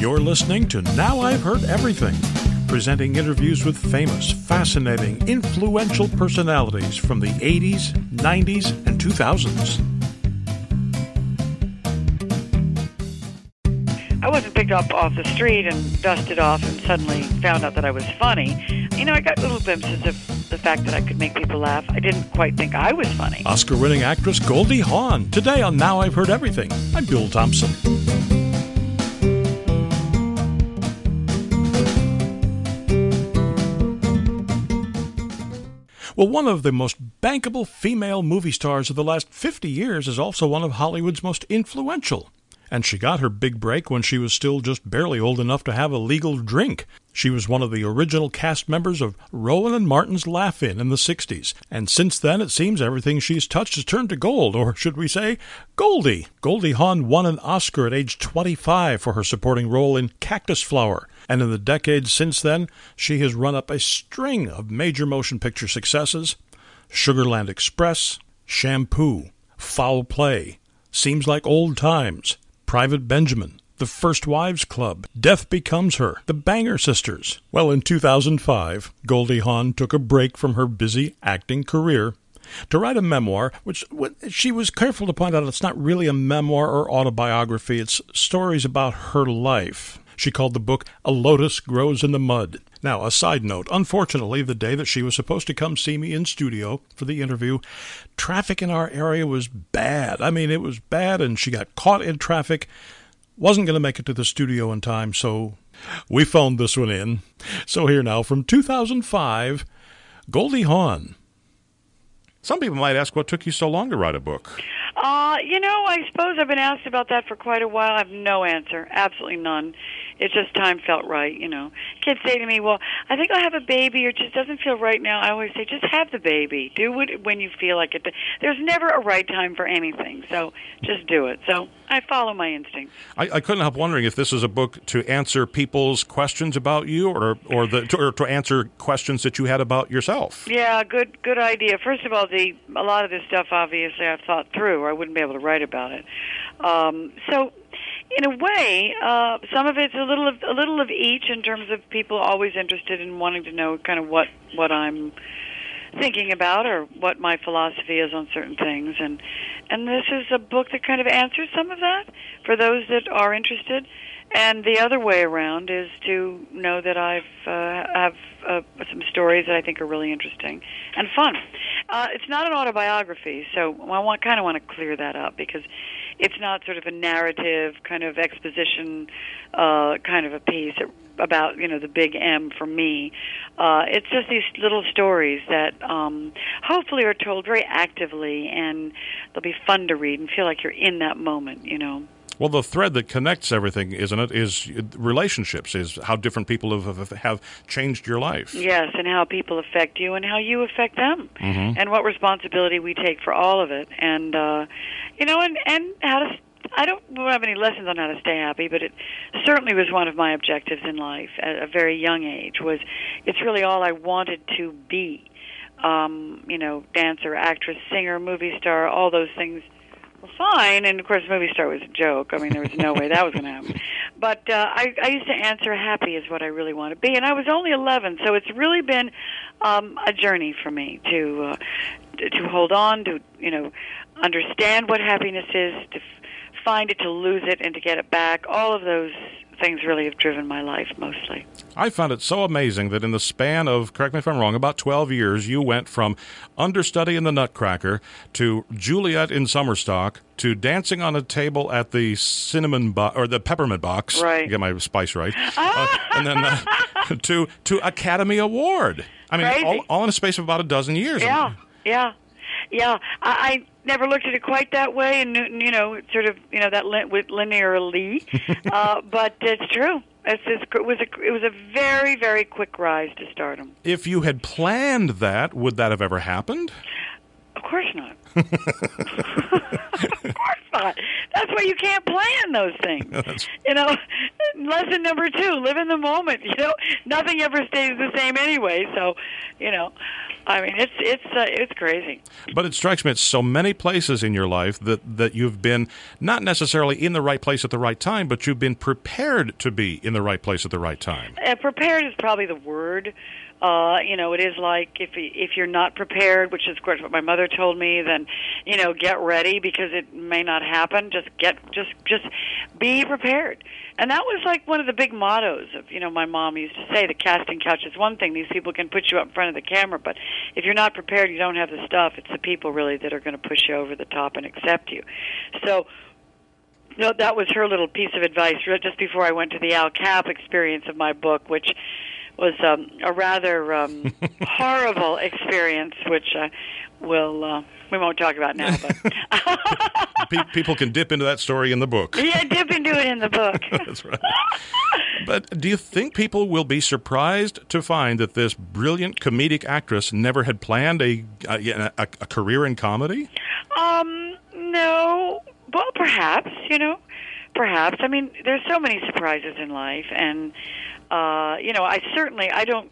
You're listening to Now I've Heard Everything, presenting interviews with famous, fascinating, influential personalities from the 80s, 90s, and 2000s. I wasn't picked up off the street and dusted off and suddenly found out that I was funny. You know, I got little glimpses of the fact that I could make people laugh. I didn't quite think I was funny. Oscar winning actress Goldie Hawn. Today on Now I've Heard Everything, I'm Bill Thompson. Well, one of the most bankable female movie stars of the last 50 years is also one of Hollywood's most influential and she got her big break when she was still just barely old enough to have a legal drink. She was one of the original cast members of Rowan and Martin's Laugh-In in the 60s, and since then it seems everything she's touched has turned to gold, or should we say, Goldie. Goldie Hawn won an Oscar at age 25 for her supporting role in Cactus Flower, and in the decades since then, she has run up a string of major motion picture successes Sugarland Express, Shampoo, Foul Play, Seems Like Old Times, Private Benjamin, The First Wives Club, Death Becomes Her, The Banger Sisters. Well, in 2005, Goldie Hawn took a break from her busy acting career to write a memoir, which she was careful to point out it's not really a memoir or autobiography, it's stories about her life. She called the book A Lotus Grows in the Mud. Now, a side note unfortunately, the day that she was supposed to come see me in studio for the interview, traffic in our area was bad. I mean, it was bad, and she got caught in traffic. Wasn't going to make it to the studio in time, so we phoned this one in. So, here now from 2005, Goldie Hawn. Some people might ask what took you so long to write a book. Uh, you know, I suppose I've been asked about that for quite a while. I have no answer, absolutely none it's just time felt right, you know. Kids say to me, "Well, I think I'll have a baby, or it just doesn't feel right now." I always say, "Just have the baby. Do it when you feel like it." There's never a right time for anything, so just do it. So I follow my instincts. I, I couldn't help wondering if this is a book to answer people's questions about you, or or the to, or to answer questions that you had about yourself. Yeah, good good idea. First of all, the a lot of this stuff obviously I've thought through, or I wouldn't be able to write about it. Um, so in a way, uh, some of it's a little of a little of each in terms of people always interested in wanting to know kind of what what I'm thinking about or what my philosophy is on certain things and and this is a book that kind of answers some of that for those that are interested and the other way around is to know that I've uh, have uh, some stories that I think are really interesting and fun. Uh, it's not an autobiography, so I want kind of want to clear that up because it's not sort of a narrative kind of exposition uh, kind of a piece about you know the big M for me. Uh, it's just these little stories that um, hopefully are told very actively, and they'll be fun to read and feel like you're in that moment. You know. Well, the thread that connects everything, isn't it, is relationships, is how different people have, have changed your life. Yes, and how people affect you and how you affect them, mm-hmm. and what responsibility we take for all of it. And, uh, you know, and, and how to. I don't have any lessons on how to stay happy, but it certainly was one of my objectives in life at a very young age. Was it's really all I wanted to be, um, you know, dancer, actress, singer, movie star, all those things well, fine. And of course, movie star was a joke. I mean, there was no way that was going to happen. But uh, I, I used to answer happy is what I really want to be, and I was only 11, so it's really been um, a journey for me to uh, to hold on, to you know, understand what happiness is, to find it, to lose it, and to get it back. All of those things really have driven my life mostly. I found it so amazing that in the span of, correct me if I'm wrong, about 12 years, you went from understudy in the Nutcracker to Juliet in Summerstock to dancing on a table at the cinnamon bo- or the peppermint box. Right. Get my spice right. uh, and then uh, to to Academy Award. I mean, all, all, in a space of about a dozen years. Yeah. Yeah. Yeah, I, I never looked at it quite that way, and you know, sort of, you know, that lin- with linearly. uh, but it's true. It's just, it was a it was a very very quick rise to stardom. If you had planned that, would that have ever happened? Of course not. of course not. That's why you can't plan those things. you know, lesson number two: live in the moment. You know, nothing ever stays the same anyway. So, you know, I mean, it's it's uh, it's crazy. But it strikes me it's so many places in your life that that you've been not necessarily in the right place at the right time, but you've been prepared to be in the right place at the right time. Uh, prepared is probably the word. Uh, you know, it is like if if you're not prepared, which is of course what my mother told me, then you know, get ready because it may not happen. Just get just just be prepared. And that was like one of the big mottos of, you know, my mom used to say the casting couch is one thing. These people can put you up in front of the camera, but if you're not prepared, you don't have the stuff. It's the people really that are going to push you over the top and accept you. So no, that was her little piece of advice just before I went to the Al Capp experience of my book, which was um, a rather um, horrible experience, which uh, will uh, we won't talk about now. But people can dip into that story in the book. Yeah, dip into it in the book. That's right. But do you think people will be surprised to find that this brilliant comedic actress never had planned a a, a, a career in comedy? Um, no. Well, perhaps you know, perhaps. I mean, there's so many surprises in life, and uh, you know, I certainly I don't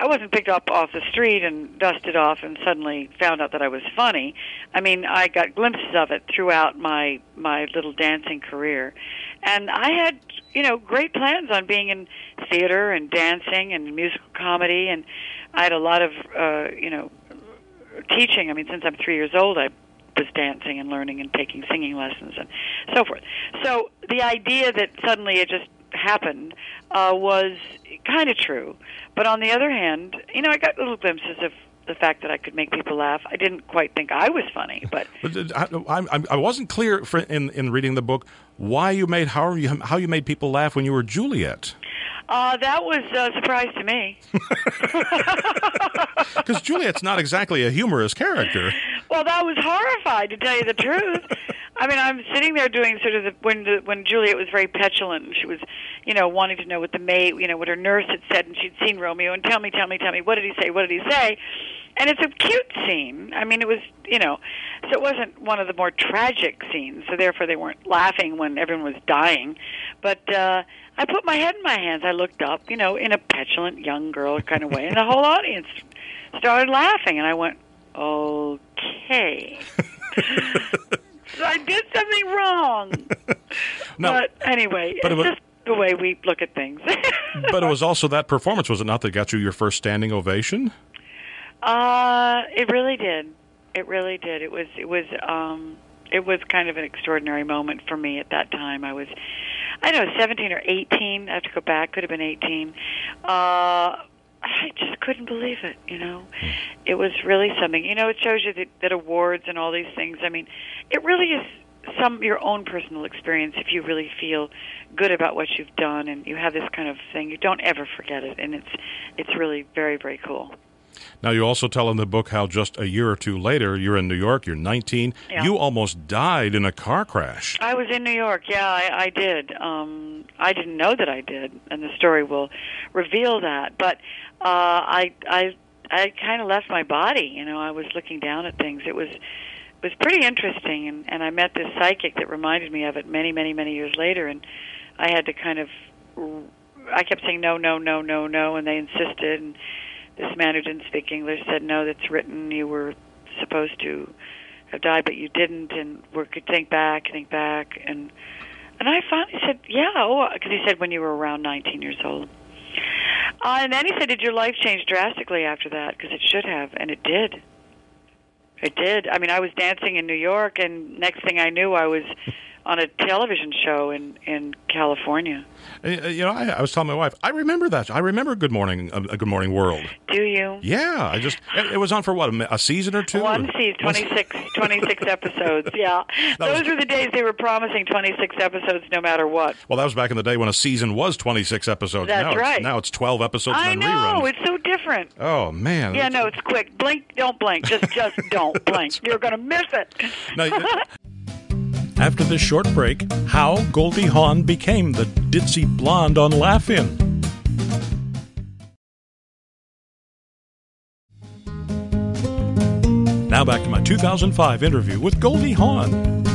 I wasn't picked up off the street and dusted off and suddenly found out that I was funny. I mean, I got glimpses of it throughout my my little dancing career. And I had, you know, great plans on being in theater and dancing and musical comedy and I had a lot of uh, you know, teaching. I mean, since I'm 3 years old, I was dancing and learning and taking singing lessons and so forth. So the idea that suddenly it just happened uh, was kind of true. But on the other hand, you know, I got little glimpses of the fact that I could make people laugh. I didn't quite think I was funny, but, but uh, I, I, wasn't clear in in reading the book why you made how you how you made people laugh when you were Juliet. Uh, that was a surprise to me. Because Juliet's not exactly a humorous character. Well, that was horrified to tell you the truth. I mean, I'm sitting there doing sort of the, when the, when Juliet was very petulant and she was, you know, wanting to know what the maid, you know, what her nurse had said, and she'd seen Romeo, and tell me, tell me, tell me, what did he say? What did he say? And it's a cute scene. I mean, it was, you know, so it wasn't one of the more tragic scenes. So therefore, they weren't laughing when everyone was dying. But uh, I put my head in my hands. I looked up, you know, in a petulant young girl kind of way, and the whole audience started laughing, and I went, okay. I did something wrong. no, but anyway, but it's it was, just the way we look at things. but it was also that performance, was it not, that got you your first standing ovation? Uh, it really did. It really did. It was. It was. Um, it was kind of an extraordinary moment for me at that time. I was, I don't know, 17 or 18. I have to go back. Could have been 18. Uh, I just couldn't believe it. You know, hmm. it was really something. You know, it shows you that, that awards and all these things. I mean, it really is some your own personal experience. If you really feel good about what you've done and you have this kind of thing, you don't ever forget it, and it's it's really very very cool. Now, you also tell in the book how just a year or two later, you're in New York, you're 19, yeah. you almost died in a car crash. I was in New York, yeah, I, I did. Um, I didn't know that I did, and the story will reveal that. But uh, I, I, I kind of left my body. You know, I was looking down at things. It was, it was pretty interesting, and, and I met this psychic that reminded me of it many, many, many years later, and I had to kind of, I kept saying no, no, no, no, no, and they insisted, and this man who didn't speak English said, "No, that's written. You were supposed to have died, but you didn't." And we could think back, think back, and and I finally said, "Yeah," oh, because he said when you were around 19 years old. Uh, and then he said, "Did your life change drastically after that?" Because it should have, and it did. It did. I mean, I was dancing in New York, and next thing I knew, I was on a television show in in California. Uh, you know, I, I, was telling my wife, I remember that. I remember Good Morning, uh, Good Morning World. Do you? Yeah, I just it, was on for what a season or two. One season, 26, 26 episodes. Yeah, those was, were the days they were promising twenty six episodes no matter what. Well, that was back in the day when a season was twenty six episodes. That's now right. It's, now it's twelve episodes. I and know reruns. it's so different. Oh man. Yeah, no, it's quick. Blink, don't blink. Just, just don't blink. You're going to miss it. Now, after this short break, how Goldie Hawn became the ditzy blonde on Laugh-In. Now back to my 2005 interview with Goldie Hawn.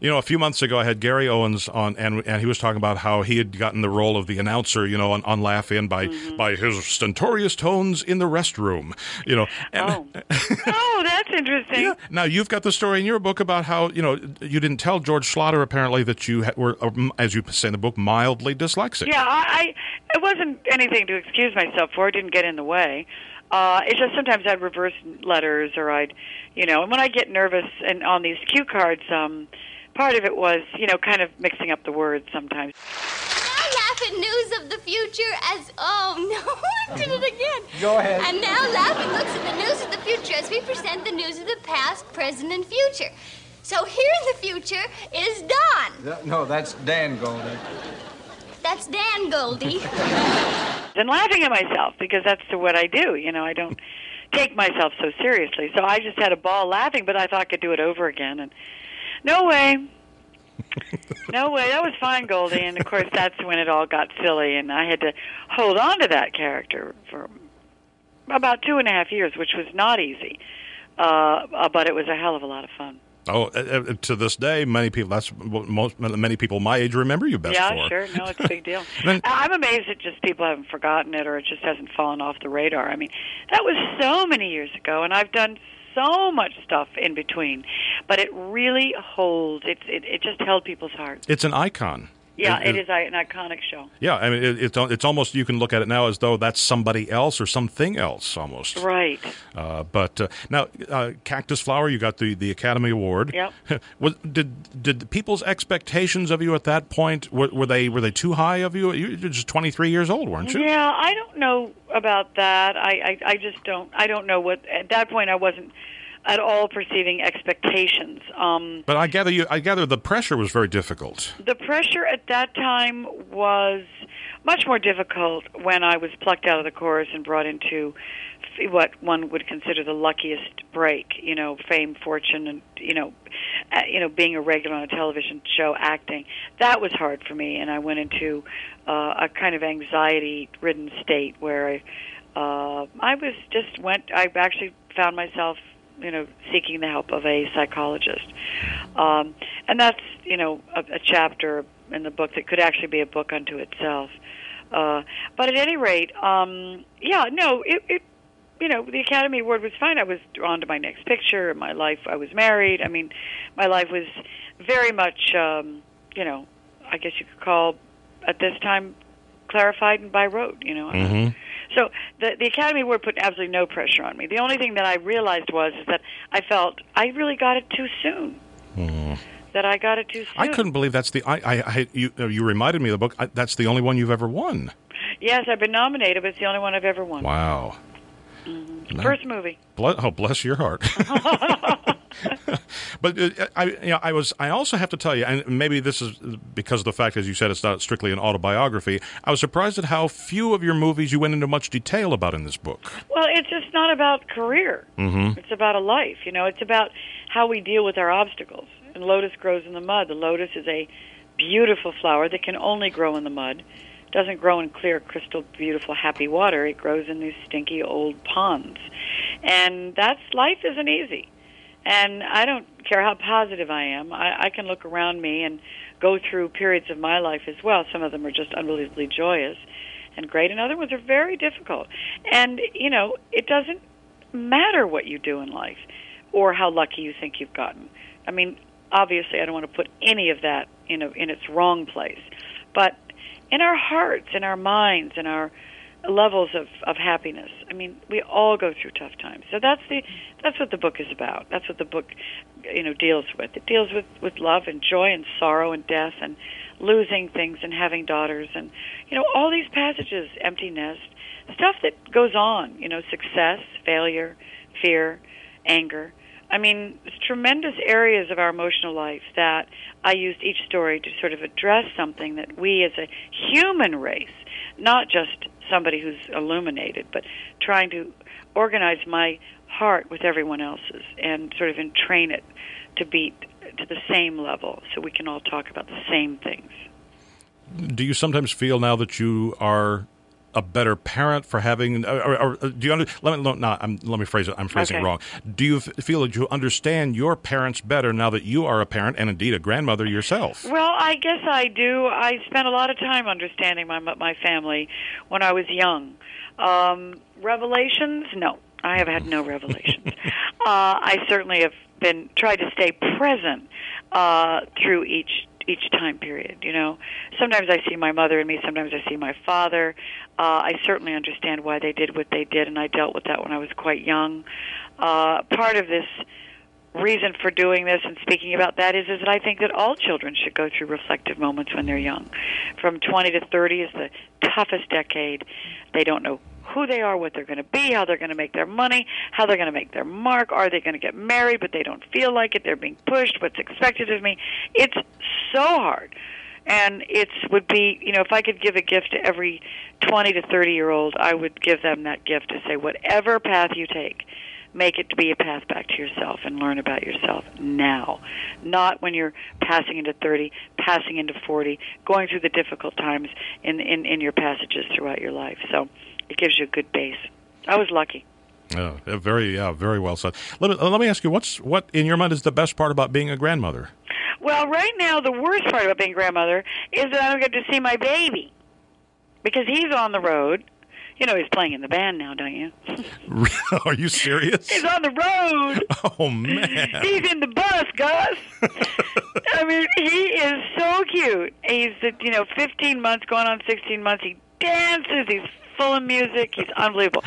You know, a few months ago, I had Gary Owens on, and and he was talking about how he had gotten the role of the announcer, you know, on, on Laugh In by mm-hmm. by his stentorious tones in the restroom. You know. And, oh. oh, that's interesting. Yeah. Now you've got the story in your book about how you know you didn't tell George Schlatter apparently that you were, um, as you say in the book, mildly dyslexic. Yeah, I. It wasn't anything to excuse myself for. It didn't get in the way. Uh, it's just sometimes I'd reverse letters or I'd, you know, and when I get nervous and on these cue cards, um, part of it was, you know, kind of mixing up the words sometimes. Now Laugh-In news of the future as oh no, I did it again. Go ahead. And now Laugh-In looks at the news of the future as we present the news of the past, present, and future. So here in the future is Don. No, that's Dan Goldie. That's Dan Goldie. and laughing at myself because that's what I do. You know, I don't take myself so seriously. So I just had a ball laughing, but I thought I could do it over again and no way. no way. That was fine, Goldie. And of course, that's when it all got silly, and I had to hold on to that character for about two and a half years, which was not easy. Uh, uh but it was a hell of a lot of fun. Oh, uh, uh to this day, many people. That's what most many people my age remember you best yeah, for. Yeah, sure. No, it's a big deal. then, I'm amazed that just people haven't forgotten it, or it just hasn't fallen off the radar. I mean, that was so many years ago, and I've done so much stuff in between, but it really holds. It's it, it just held people's hearts. It's an icon. Yeah, it, it, is an iconic show. Yeah, I mean, it, it's it's almost you can look at it now as though that's somebody else or something else almost. Right. Uh, but uh, now, uh, Cactus Flower, you got the, the Academy Award. Yeah. did did people's expectations of you at that point were, were they were they too high of you? You were just twenty three years old, weren't you? Yeah, I don't know about that. I, I I just don't. I don't know what at that point I wasn't at all perceiving expectations. Um, but I gather you, I gather the pressure was very difficult. The pressure at that time was much more difficult when I was plucked out of the chorus and brought into what one would consider the luckiest break. You know, fame, fortune, and you know, uh, you know, being a regular on a television show, acting. That was hard for me, and I went into uh, a kind of anxiety-ridden state where I. Uh, I was just went. I actually found myself you know seeking the help of a psychologist. Um, and that's you know a, a chapter in the book that could actually be a book unto itself. Uh, but at any rate um, yeah no it, it you know the academy award was fine. I was on to my next picture my life i was married. I mean my life was very much um, you know i guess you could call at this time clarified and by rote you know. Mm-hmm. So the the Academy Award put absolutely no pressure on me. The only thing that I realized was is that I felt I really got it too soon. Mm. That I got it too soon. I couldn't believe that's the I, I, I you uh, you reminded me of the book. I, that's the only one you've ever won. Yes, I've been nominated, but it's the only one I've ever won. Wow. Mm-hmm. First movie. Bless, oh, bless your heart. but uh, I, you know, I was. I also have to tell you, and maybe this is because of the fact, as you said, it's not strictly an autobiography. I was surprised at how few of your movies you went into much detail about in this book. Well, it's just not about career. Mm-hmm. It's about a life. You know, it's about how we deal with our obstacles. And lotus grows in the mud. The lotus is a beautiful flower that can only grow in the mud. Doesn't grow in clear, crystal, beautiful, happy water. It grows in these stinky old ponds, and that's life isn't easy. And I don't care how positive I am. I, I can look around me and go through periods of my life as well. Some of them are just unbelievably joyous and great, and other ones are very difficult. And, you know, it doesn't matter what you do in life or how lucky you think you've gotten. I mean, obviously, I don't want to put any of that in, a, in its wrong place. But in our hearts, in our minds, in our levels of, of happiness. I mean, we all go through tough times. So that's the that's what the book is about. That's what the book you know deals with. It deals with with love and joy and sorrow and death and losing things and having daughters and you know all these passages, empty nest, stuff that goes on, you know, success, failure, fear, anger. I mean, it's tremendous areas of our emotional life that I used each story to sort of address something that we as a human race, not just somebody who's illuminated, but trying to organize my heart with everyone else's and sort of entrain it to beat to the same level so we can all talk about the same things. Do you sometimes feel now that you are a better parent for having? Or, or, or do you under, let me not? I'm, let me phrase it. I'm phrasing Okay. it wrong. Do you f- feel that you understand your parents better now that you are a parent and indeed a grandmother yourself? Well, I guess I do. I spent a lot of time understanding my my family when I was young. Um, revelations? No, I have had no revelations. uh, I certainly have been tried to stay present uh, through each each time period. You know, sometimes I see my mother and me. Sometimes I see my father. Uh, I certainly understand why they did what they did, and I dealt with that when I was quite young. Uh, part of this reason for doing this and speaking about that is is that I think that all children should go through reflective moments when they're young. From 20 to 30 is the toughest decade. They don't know who they are, what they're going to be, how they're going to make their money, how they're going to make their mark, are they going to get married but they don't feel like it, they're being pushed, what's expected of me. It's so hard. And it would be, you know, if I could give a gift to every 20 to 30 year old, I would give them that gift to say whatever path you take, make it to be a path back to yourself and learn about yourself now not when you're passing into 30 passing into 40 going through the difficult times in in in your passages throughout your life so it gives you a good base i was lucky yeah, very, yeah, very well said. Let me, let me ask you, what's what in your mind is the best part about being a grandmother? well right now the worst part about being grandmother is that i don't get to see my baby because he's on the road you know he's playing in the band now don't you Are you serious? he's on the road Oh man! He's in the bus, Gus. I mean, he is so cute. He's, you know, 15 months, going on 16 months. He dances. He's full of music. He's unbelievable.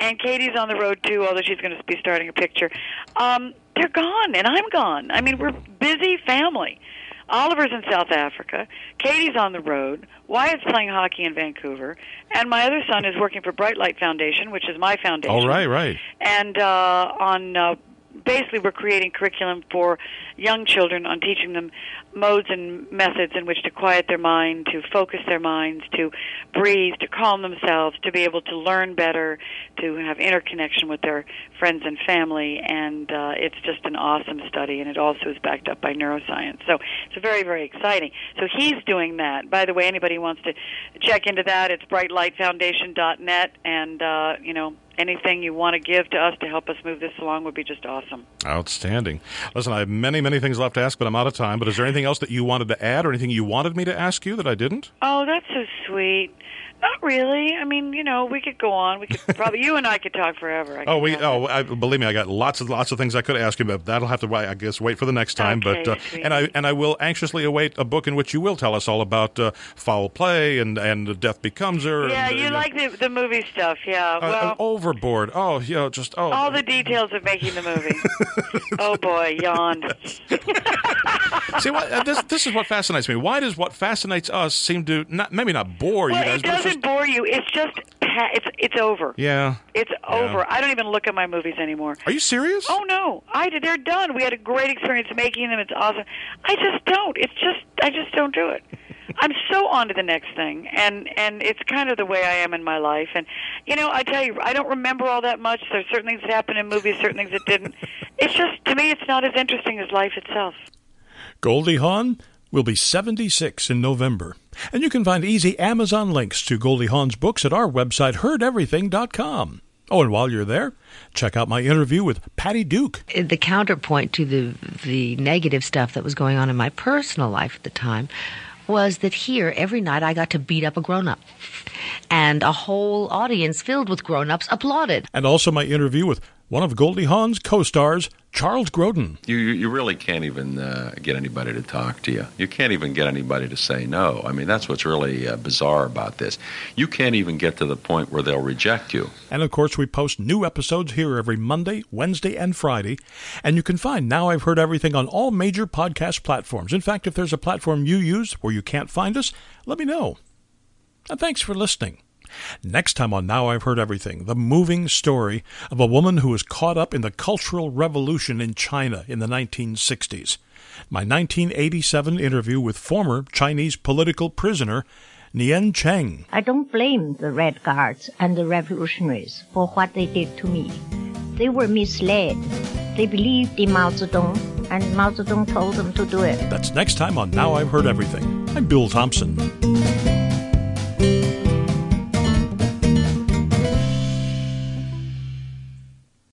And Katie's on the road too, although she's going to be starting a picture. Um, they're gone, and I'm gone. I mean, we're busy family. Oliver's in South Africa. Katie's on the road. Wyatt's playing hockey in Vancouver, and my other son is working for Bright Light Foundation, which is my foundation All right, right. and uh, on uh, basically we're creating curriculum for young children on teaching them modes and methods in which to quiet their mind, to focus their minds, to breathe, to calm themselves, to be able to learn better, to have interconnection with their friends and family, and uh, it's just an awesome study, and it also is backed up by neuroscience. So it's very, very exciting. So he's doing that. By the way, anybody wants to check into that, it's brightlightfoundation.net, and uh, you know anything you want to give to us to help us move this along would be just awesome. Outstanding. Listen, I have many, many things left to ask, but I'm out of time. But is there anything else that you wanted to add or anything you wanted me to ask you that I didn't? Oh, that's so sweet. Not really. I mean, you know, we could go on. We could probably you and I could talk forever. I Oh, we. Oh, I, believe me, I got lots of lots of things I could ask you, but that'll have to, I guess, wait for the next time. Okay, but uh, and I and I will anxiously await a book in which you will tell us all about uh, foul play and and death becomes her. Yeah, and, you uh, like the the movie stuff. Yeah. uh, Well, overboard. Oh, you know, just oh. all the details of making the movie. oh boy, yawn. See, what, uh, this, this is what fascinates me. Why does what fascinates us seem to not maybe not bore Well, you guys, it but it's doesn't just bore you. It's just it's it's over. yeah. It's over. I don't even look at my movies anymore. Are you serious? Oh no, I did. They're done. We had a great experience making them. It's awesome. I just don't. It's just I just don't do it. I'm so on to the next thing, and and it's kind of the way I am in my life. And you know, I tell you, I don't remember all that much. There's certain things that happened in movies, certain things that didn't. It's just to me, it's not as interesting as life itself. Goldie Hawn will be 76 in November. And you can find easy Amazon links to Goldie Hawn's books at our website, heardeverything.com. Oh, and while you're there, check out my interview with Patty Duke. Uh, the counterpoint to the the negative stuff that was going on in my personal life at the time was that here every night I got to beat up a grown up. And a whole audience filled with grown ups applauded. And also my interview with one of Goldie Hawn's co stars, Charles Grodin. You, you really can't even uh, get anybody to talk to you. You can't even get anybody to say no. I mean, that's what's really uh, bizarre about this. You can't even get to the point where they'll reject you. And of course, we post new episodes here every Monday, Wednesday, and Friday. And you can find Now I've Heard Everything on all major podcast platforms. In fact, if there's a platform you use where you can't find us, let me know. And thanks for listening. Next time on Now I've Heard Everything, the moving story of a woman who was caught up in the Cultural Revolution in China in the 1960s. My 1987 interview with former Chinese political prisoner Nien Cheng. I don't blame the Red Guards and the revolutionaries for what they did to me. They were misled. They believed in Mao Zedong, and Mao Zedong told them to do it. That's next time on Now I've Heard Everything. I'm Bill Thompson.